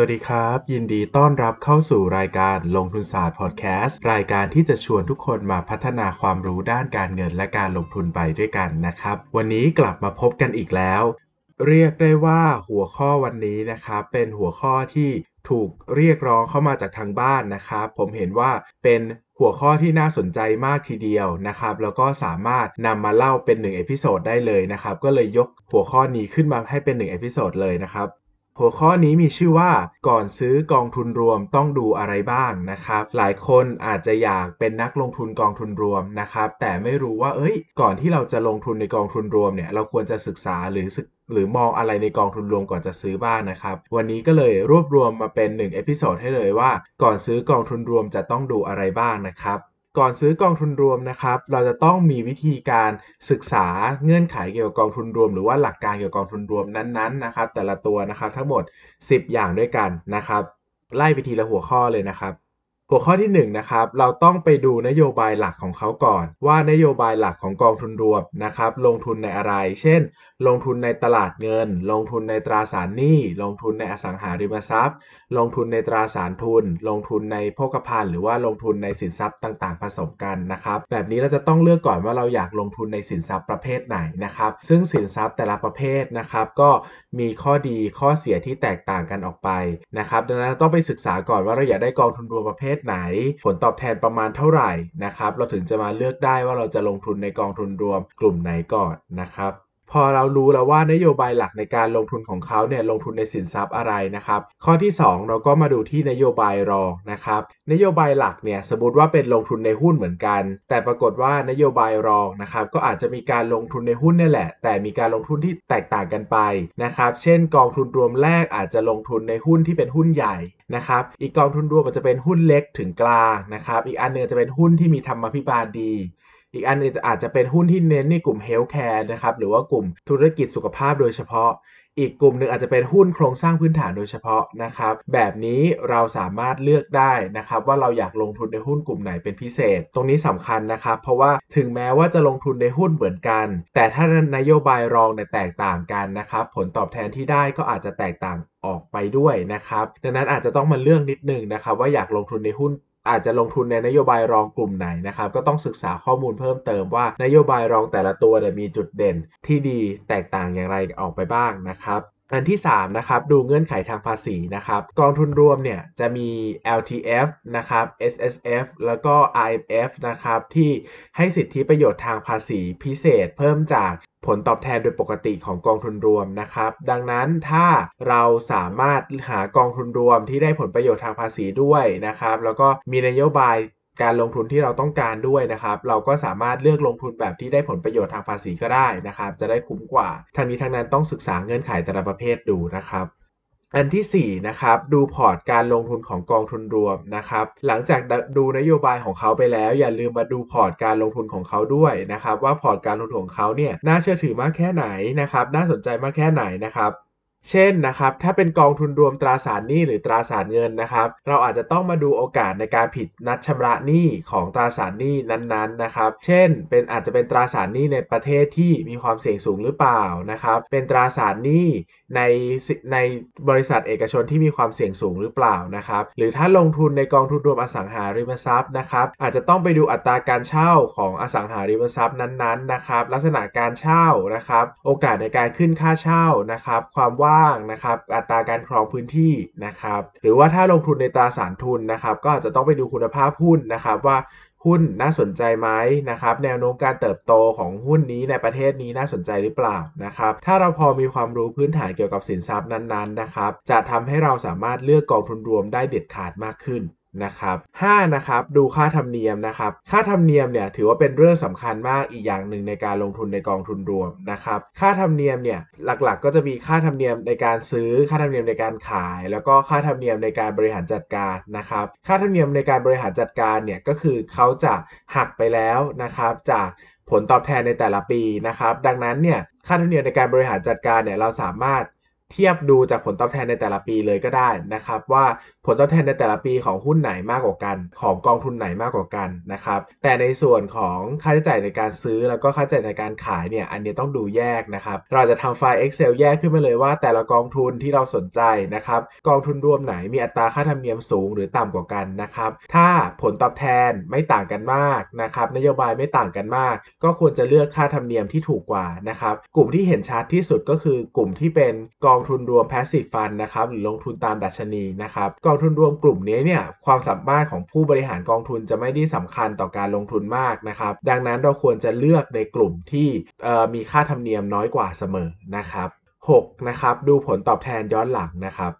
วัสดีครับ ยินดีต้อนรับเข้าสู่รายการลงทุนศาสตร์พอดแคสต์รายการที่จะชวนทุกคนมาพัฒนาความรู้ด้านการเงินและการลงทุนไปด้วยกันนะครับ วันนี้กลับมาพบกันอีกแล้ว เรียกได้ว่าหัวข้อวันนี้นะครับเป็นหัวข้อที่ถูกเรียกร้องเข้ามาจากทางบ้านนะครับ ผมเห็นว่าเป็นหัวข้อที่น่าสนใจมากทีเดียวนะครับ แล้วก็สามารถนำมาเล่าเป็น1 episode ได้เลยนะครับ ก็เลยยกหัวข้อนี้ขึ้นมาให้เป็น1 episode เลยนะครับ หัวข้อนี้มีชื่อว่าก่อนซื้อกองทุนรวมต้องดูอะไรบ้างนะครับ หลายคนอาจจะอยากเป็นนักลงทุนกองทุนรวมนะครับ แต่ไม่รู้ว่าเอ้ย ก่อนที่เราจะลงทุนในกองทุนรวมเนี่ยเราควรจะศึกษาหรือศึกหรือมองอะไรในกองทุนรวมก่อนจะซื้อบ้างนะครับ วันนี้ก็เลยรวบรวมมาเป็น1 episode ให้เลยว่า ก่อนซื้อกองทุนรวมจะต้องดูอะไรบ้างนะครับ ก่อนซื้อกองทุนรวมนะครับ เราจะต้องมีวิธีการศึกษาเงื่อนไขเกี่ยวกับกองทุนรวม หรือว่าหลักการเกี่ยวกับกองทุนรวมนั้นๆนะครับ แต่ละตัวนะครับทั้งหมด 10 อย่างด้วยกันนะครับ ไล่ไปทีละหัวข้อเลยนะครับ หัวข้อที่1นนะครับเราต้องไปดูนโยบายหลักของเขาก่อน ว่านโยบายหลักของกองทุนรวมนะครับลงทุนในอะไร เช่น ลงทุนในตลาดเงิน ลงทุนในตราสารหนี้ ลงทุนในอสังหาริมทรัพย์ ลงทุนในตราสารทุน ลงทุนในโภคภัณฑ์หรือว่าลงทุนในสินทรัพย์ต่าง ๆ ผสมกันนะครับแบบนี้เราจะต้องเลือกก่อนว่าเราอยากลงทุนในสินทรัพย์ประเภทไหนนะครับซึ่งสินทรัพย์แต่ละประเภทนะครับก็มีข้อดีข้อเสียที่แตกต่างกันออกไปนะครับดังนั้นต้องไปศึกษาก่อนว่าเราอยากได้กองทุนรวมประเภทไหน ผลตอบแทนประมาณเท่าไหร่นะครับ เราถึงจะมาเลือกได้ว่าเราจะลงทุนในกองทุนรวมกลุ่มไหนก่อนนะครับ พอเรารู้แล้วว่านโยบายหลักในการลงทุนของเขาเนี่ยลงทุนในสินทรัพย์อะไรนะครับ ข้อที่ 2 เราก็มาดูที่นโยบายรองนะครับนโยบายหลักเนี่ยสมมติว่าเป็นลงทุนในหุ้นเหมือนกัน แต่ปรากฏว่านโยบายรองนะครับก็อาจจะมีการลงทุนในหุ้นนี่แหละ แต่มีการลงทุนที่แตกต่างกันไปนะครับเช่น กองทุนรวมแรกอาจจะลงทุนในหุ้นที่เป็นหุ้นใหญ่นะครับอีกกองทุนรวมอาจจะเป็นหุ้นเล็กถึงกลางนะครับอีกอันนึงจะเป็นหุ้นที่มีธรรมพิบาลดี อีกอันนึงอาจจะเป็นหุ้นที่เน้นในกลุ่ม healthcare นะครับหรือว่ากลุ่มธุรกิจสุขภาพโดยเฉพาะ อีกกลุ่มหนึ่งอาจจะเป็นหุ้นโครงสร้างพื้นฐานโดยเฉพาะนะครับ แบบนี้เราสามารถเลือกได้นะครับว่าเราอยากลงทุนในหุ้นกลุ่มไหนเป็นพิเศษ ตรงนี้สำคัญนะครับ เพราะว่าถึงแม้ว่าจะลงทุนในหุ้นเหมือนกัน แต่ถ้านโยบายรองเนี่ยแตกต่างกันนะครับ ผลตอบแทนที่ได้ก็อาจจะแตกต่างออกไปด้วยนะครับ ดังนั้นอาจจะต้องมาเลือกนิดนึงนะครับว่าอยากลงทุนในหุ้น อาจจะลงทุนในนโยบายรองกลุ่มไหนนะครับ ก็ต้องศึกษาข้อมูลเพิ่มเติมว่านโยบายรองแต่ละตัวเนี่ยมีจุดเด่นที่ดีแตกต่างอย่างไรออกไปบ้างนะครับอันที่3นะครับดูเงื่อนไขทางภาษีนะครับกองทุนรวมเนี่ยจะมี LTF นะครับ SSF แล้วก็ RMF นะครับที่ให้สิทธิประโยชน์ทางภาษีพิเศษเพิ่มจาก ผลตอบแทนโดยปกติของกองทุนรวมนะครับ ดังนั้นถ้าเราสามารถหากองทุนรวมที่ได้ผลประโยชน์ทางภาษีด้วยนะครับ แล้วก็มีนโยบายการลงทุนที่เราต้องการด้วยนะครับ เราก็สามารถเลือกลงทุนแบบที่ได้ผลประโยชน์ทางภาษีก็ได้นะครับ จะได้คุ้มกว่า ทั้งนี้ทั้งนั้นต้องศึกษาเงื่อนไขแต่ละประเภทดูนะครับ อันที่ 4 นะครับ ดูพอร์ตการลงทุนของกองทุนรวมนะครับ หลังจากดูนโยบายของเขาไปแล้ว อย่าลืมมาดูพอร์ตการลงทุนของเขาด้วยนะครับ ว่าพอร์ตการลงทุนของเขาเนี่ยน่าเชื่อถือมากแค่ไหนนะครับ น่าสนใจมากแค่ไหนนะครับเช่นนะครับถ้าเป็นกองทุนรวมตราสารหนี้หรือตราสารเงินนะครับ เราอาจจะต้องมาดูโอกาสในการผิดนัดชำระหนี้ของตราสารหนี้นั้นๆนะครับ เช่น เป็นอาจจะเป็นตราสารหนี้ในประเทศที่มีความเสี่ยงสูงหรือเปล่านะครับ เป็นตราสารหนี้ ในในบริษัทเอกชนที่มีความเสี่ยงสูงหรือเปล่านะครับ หรือถ้าลงทุนในกองทุนรวมอสังหาริมทรัพย์นะครับ อาจจะต้องไปดูอัตราการเช่าของอสังหาริมทรัพย์นั้นๆนะครับ ลักษณะการเช่านะครับ โอกาสในการขึ้นค่าเช่านะครับ ความว่างนะครับ อัตราการครองพื้นที่นะครับ หรือว่าถ้าลงทุนในตราสารทุนนะครับ ก็อาจจะต้องไปดูคุณภาพหุ้นนะครับว่า หุ้นน่าสนใจไหมนะครับ แนวโน้มการเติบโตของหุ้นนี้ในประเทศนี้น่าสนใจหรือเปล่านะครับ ถ้าเราพอมีความรู้พื้นฐานเกี่ยวกับสินทรัพย์นั้นๆนะครับ จะทำให้เราสามารถเลือกกองทุนรวมได้เด็ดขาดมากขึ้น นะครับ5นะครับดูค่าธรรมเนียมนะครับค่าธรรมเนียมเนี่ยถือว่าเป็นเรื่องสำคัญมากอีกอย่างหนึ่งในการลงทุนในกองทุนรวมนะครับค่าธรรมเนียมเนี่ยหลักๆ ก็จะมีค่าธรรมเนียมในการซื้อค่าธรรมเนียมในการขาย แล้วก็ค่าธรรมเนียมในการบริหารจัดการนะครับค่าธรรมเนียมในการบริหารจัดการเนี่ยก็คือเขาจะหักไปแล้วนะครับจากผลตอบแทนในแต่ละปีนะครับดังนั้นเนี่ยค่าธรรมเนียมในการบริหารจัดการเนี่ยเราสามารถ เทียบดูจากผลตอบแทนในแต่ละปีเลยก็ได้นะครับว่าผลตอบแทนในแต่ละปีของหุ้นไหนมากกว่ากัน ของกองทุนไหนมากกว่ากันนะครับแต่ในส่วนของค่าใช้จ่ายในการซื้อแล้วก็ค่าใช้จ่ายในการขายเนี่ยอันนี้ต้องดูแยกนะครับเราจะทำไฟล์ Excel แยกขึ้นมาเลยว่า แต่ละกองทุนที่เราสนใจนะครับกองทุนรวมไหนมีอัตราค่าธรรมเนียมสูงหรือต่ำกว่ากันนะครับถ้าผลตอบแทนไม่ต่างกันมากนะครับนโยบายไม่ต่างกันมาก ก็ควรจะเลือกค่าธรรมเนียมที่ถูกกว่านะครับกลุ่มที่เห็นชัดที่สุดก็คือกลุ่มที่เป็นกององทุนรวม passive fund นะครับหรือลงทุนตามดัชนีนะครับกองทุนรวมกลุ่มนี้เนี่ยความสามารถของผู้บริหารกองทุนจะไม่ได้สำคัญต่อการลงทุนมากนะครับดังนั้นเราควรจะเลือกในกลุ่มที่มีค่าธรรมเนียมน้อยกว่าเสมอนะครับ6นะครับดูผลตอบแทนย้อนหลังนะครับ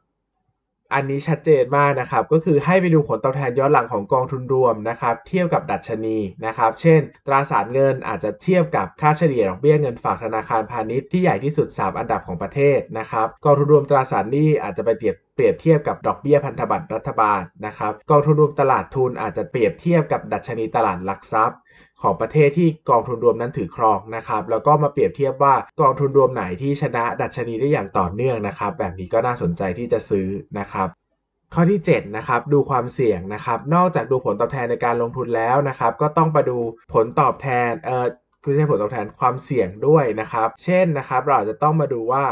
อันนี้ชัดเจนมากนะครับ ก็คือให้ไปดูผลตอบแทนย้อนหลังของกองทุนรวมนะครับ เทียบกับดัชนีนะครับ เช่น ตราสารเงินอาจจะเทียบกับค่าเฉลี่ยดอกเบี้ยเงินฝากธนาคารพาณิชย์ที่ใหญ่ที่สุด 3 อันดับของประเทศนะครับ กองทุนรวมตราสารหนี้อาจจะไปเปรียบเปรียบเทียบกับดอกเบี้ยพันธบัตรรัฐบาลนะครับ กองทุนรวมตลาดทุนอาจจะเปรียบเทียบกับดัชนีตลาดหลักทรัพย์ ของประเทศที่กองทุนรวมนั้นถือครองนะครับแล้วก็มาเปรียบเทียบว่ากองทุนรวมไหนที่ชนะดัชนีได้อย่างต่อเนื่องนะครับแบบนี้ก็น่าสนใจที่จะซื้อนะครับข้อที่7นะครับดูความเสี่ยงนะครับนอกจากดูผลตอบแทนในการลงทุนแล้วนะครับก็ต้องไปดูผลตอบแทนเอ่อคือใช่ผลตอบแทนความเสี่ยงด้วยนะครับ เช่นนะครับ เราจะต้องมาดูว่า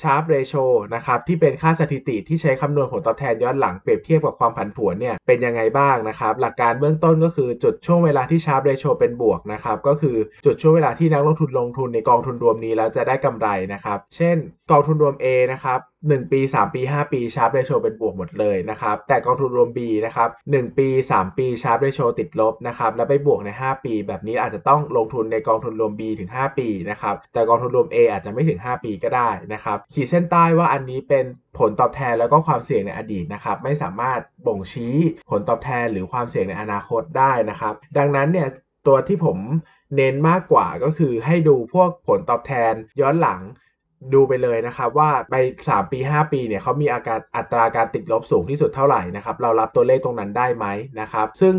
Sharpe ratio นะครับที่เป็นค่าสถิติที่ใช้คำนวณผลตอบแทนย้อนหลังเปรียบเทียบกับความผันผวนเนี่ยเป็นยังไงบ้างนะครับหลักการเบื้องต้นก็คือจุดช่วงเวลาที่ Sharpe ratio เป็นบวกนะครับก็คือจุดช่วงเวลาที่นักลงทุนลงทุนในกองทุนรวมนี้แล้วจะได้กำไรนะครับเช่น กองทุนรวม A นะครับ 1 ปี 3 ปี 5 ปี Sharpe ratio เป็นบวกหมดเลยนะครับแต่กองทุนรวม B นะครับ1ปี 3 ปี Sharpe ratio ติดลบนะครับแล้วไปบวกใน 5 ปี แบบนี้อาจจะต้องลงทุนในกองทุนรวม B ถึง 5 ปีนะครับแต่กองทุนรวม A อาจจะไม่ถึง 5 ปีก็ได้นะครับขีดเส้นใต้ว่าอันนี้เป็นผลตอบแทนแล้วก็ความเสี่ยงในอดีตนะครับไม่สามารถบ่งชี้ผลตอบแทนหรือความเสี่ยงในอนาคตได้นะครับดังนั้นเนี่ยตัวที่ผมเน้นมากกว่าก็คือให้ดูพวกผลตอบแทนย้อนหลัง ดูไปเลยนะครับว่าไป 3 ปี 5 ปีเนี่ยเขามีอาการอัตราการติดลบสูงที่สุดเท่าไหร่นะครับเรารับตัวเลขตรงนั้นได้ไหมนะครับ ซึ่ง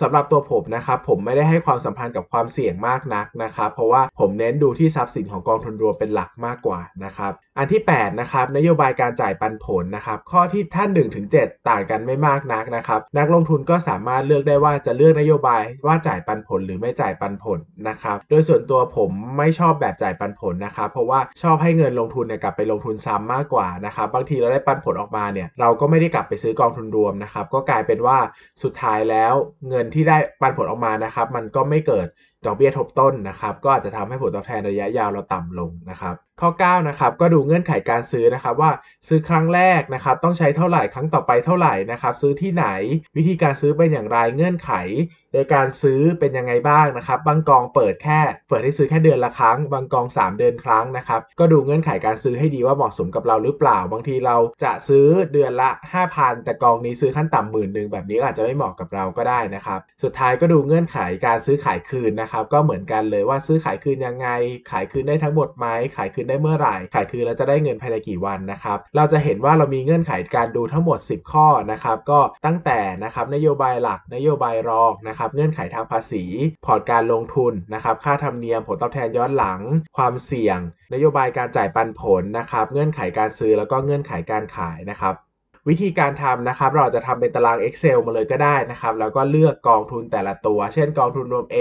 สำหรับตัวผมนะครับผมไม่ได้ให้ความสัมพันธ์กับความเสี่ยงมากนักนะครับ เพราะว่าผมเน้นดูที่ทรัพย์สินของกองทุนรวมเป็นหลักมากกว่านะครับ อันที่ 8 นะครับ นโยบายการจ่ายปันผลนะครับ ข้อที่ท่าน1ถึง7ต่างกันไม่มากนักนะครับ นักลงทุนก็สามารถเลือกได้ว่าจะเลือกนโยบายว่าจ่ายปันผลหรือไม่จ่ายปันผลนะครับ โดยส่วนตัวผมไม่ชอบแบบจ่ายปันผลนะครับ เพราะว่าชอบให้เงินลงทุนเนี่ยกลับไปลงทุนซ้ำมากกว่านะครับ บางทีเราได้ปันผลออกมาเนี่ยเราก็ไม่ได้กลับไปซื้อกองทุนรวมนะครับ ก็กลายเป็นว่าสุดท้ายแล้วเงินที่ได้ปันผลออกมานะครับ มันก็ไม่เกิดดอกเบี้ยทบต้นนะครับ ก็อาจจะทำให้ผลตอบแทนระยะยาวเราต่ำลงนะครับข้อ9นะครับก็ดูเงื่อนไขการซื้อนะครับว่าซื้อครั้งแรกนะครับต้องใช้เท่าไหร่ครั้งต่อไปเท่าไหร่นะครับซื้อที่ไหน วิธีการซื้อเป็นอย่างไรเงื่อนไขในการซื้อเป็นยังไงบ้างนะครับ บางกองเปิดแค่ เปิดให้ซื้อแค่เดือนละครั้ง บางกอง 3 เดือนครั้งนะครับ ก็ดูเงื่อนไขการซื้อให้ดีว่าเหมาะสมกับเราหรือเปล่า บางทีเราจะซื้อเดือนละ 5,000 แต่กองนี้ซื้อขั้นต่ำหมื่นหนึ่งแบบนี้อาจจะไม่เหมาะกับเราก็ได้นะครับ สุดท้ายก็ดูเงื่อนไขการซื้อขายคืนนะครับ ก็เหมือนกันเลยว่าซื้อขายคืนยังไง ขายคืนได้ทั้งหมดไหมขายคืนได้เมื่อไหร่ขายคืนแล้วจะได้เงินภายในกี่วันนะครับ เราจะเห็นว่าเรามีเงื่อนไขการดูทั้งหมด 10 ข้อนะครับ ก็ตั้งแต่นะครับนโยบายหลักนโยบายรองนะครับ เงื่อนไขทางภาษี พอร์ตการลงทุนนะครับ ค่าธรรมเนียมผลตอบแทนย้อนหลัง ความเสี่ยง นโยบายการจ่ายปันผลนะครับ เงื่อนไขการซื้อแล้วก็เงื่อนไขการขายนะครับ วิธีการทำนะครับ เราจะทำเป็นตาราง Excel มาเลยก็ได้นะครับ แล้วก็เลือกกองทุนแต่ละตัว เช่นกองทุนรวม A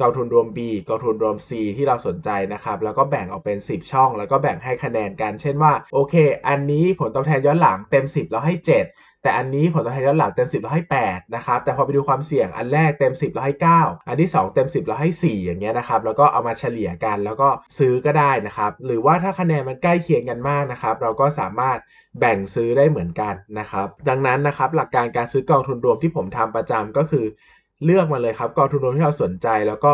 กองทุนรวม B กองทุนรวม C ที่เราสนใจนะครับ แล้วก็แบ่งออกเป็น 10 ช่อง แล้วก็แบ่งให้คะแนนกัน เช่นว่า โอเค อันนี้ผลตอบแทนย้อนหลังเต็ม 10แล้วให้ 7 แต่อันนี้ผลตอบแทนย้อนหลังเต็ม 10แล้วให้ 8 นะครับ แต่พอไปดูความเสี่ยงอันแรกเต็ม 10แล้วให้ 9 อันที่ 2 เต็ม 10แล้วให้ 4 อย่างเงี้ยนะครับ แล้วก็เอามาเฉลี่ยกันแล้วก็ซื้อก็ได้นะครับ หรือว่าถ้าคะแนนมันใกล้เคียงกันมากนะครับ เราก็สามารถแบ่งซื้อได้เหมือนกันนะครับ ดังนั้นนะครับหลักการการซื้อกองทุนรวมที่ผมทำประจำก็คือเลือกมาเลยครับกองทุนรวมที่เราสนใจแล้วก็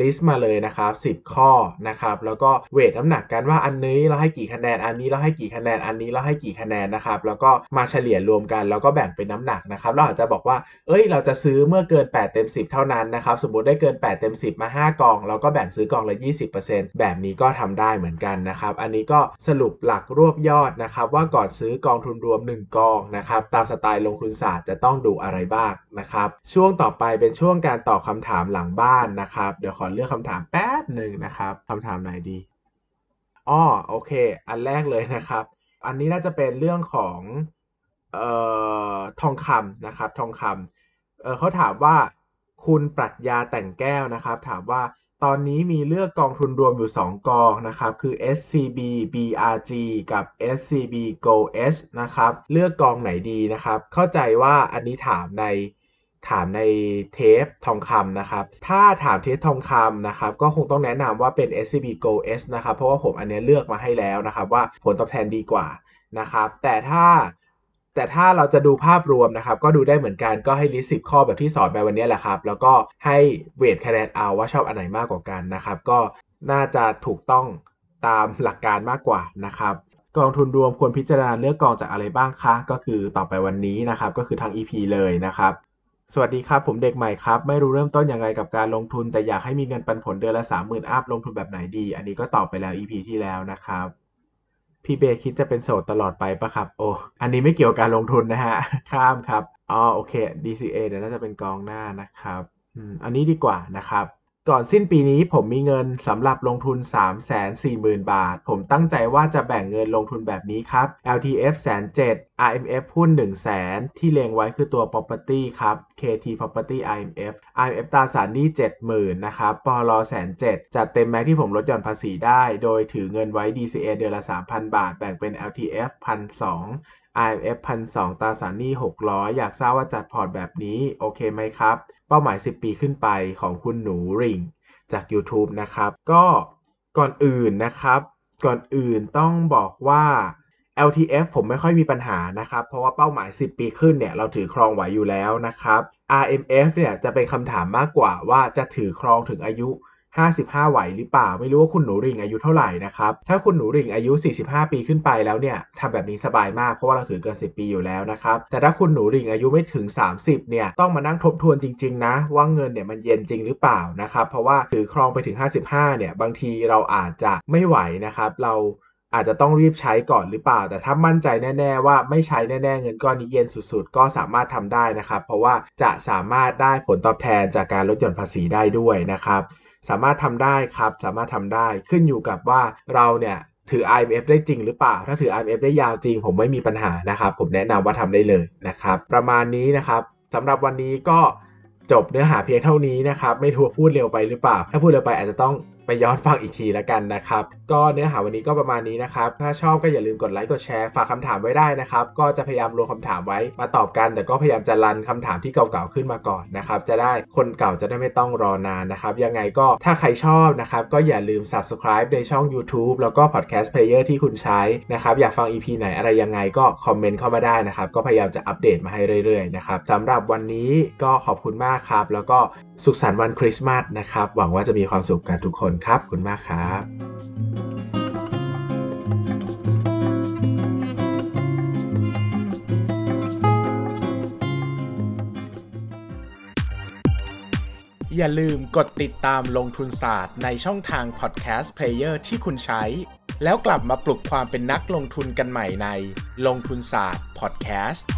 ลิสต์มาเลยนะครับ 10 ข้อนะครับ แล้วก็เวทน้ำหนักกันว่าอันนี้เราให้กี่คะแนน อันนี้เราให้กี่คะแนน อันนี้เราให้กี่คะแนนนะครับ แล้วก็มาเฉลี่ยรวมกัน แล้วก็แบ่งเป็นน้ำหนักนะครับ เราอาจจะบอกว่า เอ้ย เราจะซื้อเมื่อเกิน 8 เต็ม 10 เท่านั้นนะครับ สมมติได้เกิน 8 เต็ม 10 มา 5 กอง เราก็แบ่งซื้อกองละ 20%แบบนี้ก็ทำได้เหมือนกันนะครับ อันนี้ก็สรุปหลักรวบยอดนะครับ ว่าก่อนซื้อกองทุนรวม 1 กองนะครับ ตามสไตล์ลงทุนศาสตร์จะต้องดูอะไรบ้างนะครับ ช่วงต่อไปเป็นช่วงการตอบคาถามหลังบ้านนะครับ เดี๋ยวขอเลือกคำถามแป๊บหนึ่งนะครับคำถามไหนดีอ้อโอเค อันแรกเลยนะครับ อันนี้น่าจะเป็นเรื่องของเอ่อทองคำนะครับ ทองคำเออเขาถามว่าคุณปรัชญาแต่งแก้วนะครับ ถามว่าตอนนี้มีเลือกกองทุนรวมอยู่ 2 กองนะครับ คือ SCB BRG กับ SCB Go H นะครับ เลือกกองไหนดีนะครับ เข้าใจว่าอันนี้ถามใน ถามในเทปทองคำนะครับ ถ้าถามเทปทองคำนะครับ ก็คงต้องแนะนำว่าเป็น SCB Go H นะครับ เพราะว่าผมอันนี้เลือกมาให้แล้วนะครับ ว่าผลตอบแทนดีกว่านะครับ แต่ถ้าแต่ถ้าเราจะดูภาพรวมนะครับ ก็ดูได้เหมือนกันก็ให้ลิสต์สิบข้อแบบที่สอนไปวันนี้แหละครับ แล้วก็ให้เวทคะแนนเอาว่าชอบอันไหนมากกว่ากันนะครับ ก็น่าจะถูกต้องตามหลักการมากกว่านะครับกองทุนรวมควรพิจารณาเลือกกองจากอะไรบ้างคะ ก็คือต่อไปวันนี้นะครับ ก็คือทาง EP เลยนะครับ สวัสดีครับ ผมเด็กใหม่ครับ ไม่รู้เริ่มต้นยังไงกับการลงทุน แต่อยากให้มีเงินปันผลเดือนละ 30,000 อัพลงทุนแบบไหนดี อันนี้ก็ตอบไปแล้ว EP ที่แล้วนะครับ พี่เบคิดจะเป็นโสดตลอดไปปะครับ โอ้ อันนี้ไม่เกี่ยวกับการลงทุนนะฮะ ข้ามครับ อ๋อโอเค DCA เดี๋ยวน่าจะเป็นกองหน้านะครับอืมอันนี้ดีกว่านะครับ ก่อนสิ้นปีนี้ผมมีเงินสำหรับลงทุน 340,000 บาท ผมตั้งใจว่าจะแบ่งเงินลงทุนแบบนี้ครับ LTF แสน7 IMF หุ้น 1 0 0 0 0แสนที่เลงไว้คือตัว property ครับ KT property IMF IMF ตราสารหนี้70,000นะครับปลอแสน7จัดเต็มแม็กที่ผมลดหย่อนภาษีได้ โดยถือเงินไว้ DCA เดือนละ 3,000 บาท แบ่งเป็น LTF 1,200 IMF 1,200ตราสารหนี้600 อยากทราบว่าจัดพอร์ตแบบนี้โอเคไหมครับ เป้าหมาย 10 ปีขึ้นไปของคุณหนูริงจาก YouTube นะครับ ก็ก่อนอื่นนะครับ ก่อนอื่นต้องบอกว่า LTF ผมไม่ค่อยมีปัญหานะครับ เพราะว่าเป้าหมาย 10 ปีขึ้นเนี่ยเราถือครองไหวอยู่แล้วนะครับ RMF เนี่ยจะเป็นคำถามมากกว่าว่าจะถือครองถึงอายุ 55 ไหวหรือเปล่า ไม่รู้ว่าคุณหนูริงอายุเท่าไหร่นะครับ ถ้าคุณหนูริงอายุ 45 ปีขึ้นไปแล้วเนี่ยทำแบบนี้สบายมากเพราะว่าเราถือเกิน 10 ปีอยู่แล้วนะครับ แต่ถ้าคุณหนูริงอายุไม่ถึง 30 เนี่ยต้องมานั่งทบทวนจริง ๆ นะ ว่าเงินเนี่ยมันเย็นจริงหรือเปล่านะครับ เพราะว่าถือครองไปถึง 55 เนี่ยบางทีเราอาจจะไม่ไหวนะครับ เรา อาจจะต้องรีบใช้ก่อนหรือเปล่า แต่ถ้ามั่นใจแน่ ๆ ว่าไม่ใช้แน่ ๆ เงินก้อนนี้เย็นสุด ๆ ก็สามารถทำได้นะครับ เพราะว่าจะสามารถได้ผลตอบแทนจากการลดหย่อนภาษีได้ด้วยนะครับ สามารถทำได้ครับ สามารถทำได้ขึ้นอยู่กับว่าเราเนี่ยถือ IMF ได้จริงหรือเปล่า ถ้าถือ IMF ได้ยาวจริง ผมไม่มีปัญหานะครับ ผมแนะนำว่าทำได้เลยนะครับ ประมาณนี้นะครับสำหรับวันนี้ก็จบเนื้อหาเพียงเท่านี้นะครับ ไม่รู้ว่าพูดเร็วไปหรือเปล่า ถ้าพูดเร็วไปอาจจะต้อง ไปย้อนฟังอีกทีแล้วกันนะครับ ก็เนื้อหาวันนี้ก็ประมาณนี้นะครับ ถ้าชอบก็อย่าลืมกดไลค์กดแชร์ฝากคำถามไว้ได้นะครับ ก็จะพยายามรวมคำถามไว้มาตอบกัน แต่ก็พยายามจะรันคำถามที่เก่าๆขึ้นมาก่อนนะครับจะได้คนเก่าจะได้ไม่ต้องรอนานนะครับ ยังไงก็ถ้าใครชอบนะครับก็อย่าลืม subscribe ในช่อง YouTube แล้วก็ podcast player ที่คุณใช้นะครับอยากฟัง EP ไหนอะไรยังไงก็คอมเมนต์เข้ามาได้นะครับก็พยายามจะอัปเดตมาให้เรื่อยๆนะครับสำหรับวันนี้ก็ขอบคุณมากครับ แล้วก็ สุขสันต์วันคริสต์มาสนะครับ หวังว่าจะมีความสุขกันทุกคนครับขอบคุณมากครับอย่าลืมกดติดตามลงทุนศาสตร์ในช่องทาง podcast player ที่คุณใช้ แล้วกลับมาปลุกความเป็นนักลงทุนกันใหม่ในลงทุนศาสตร์พอดแคสต์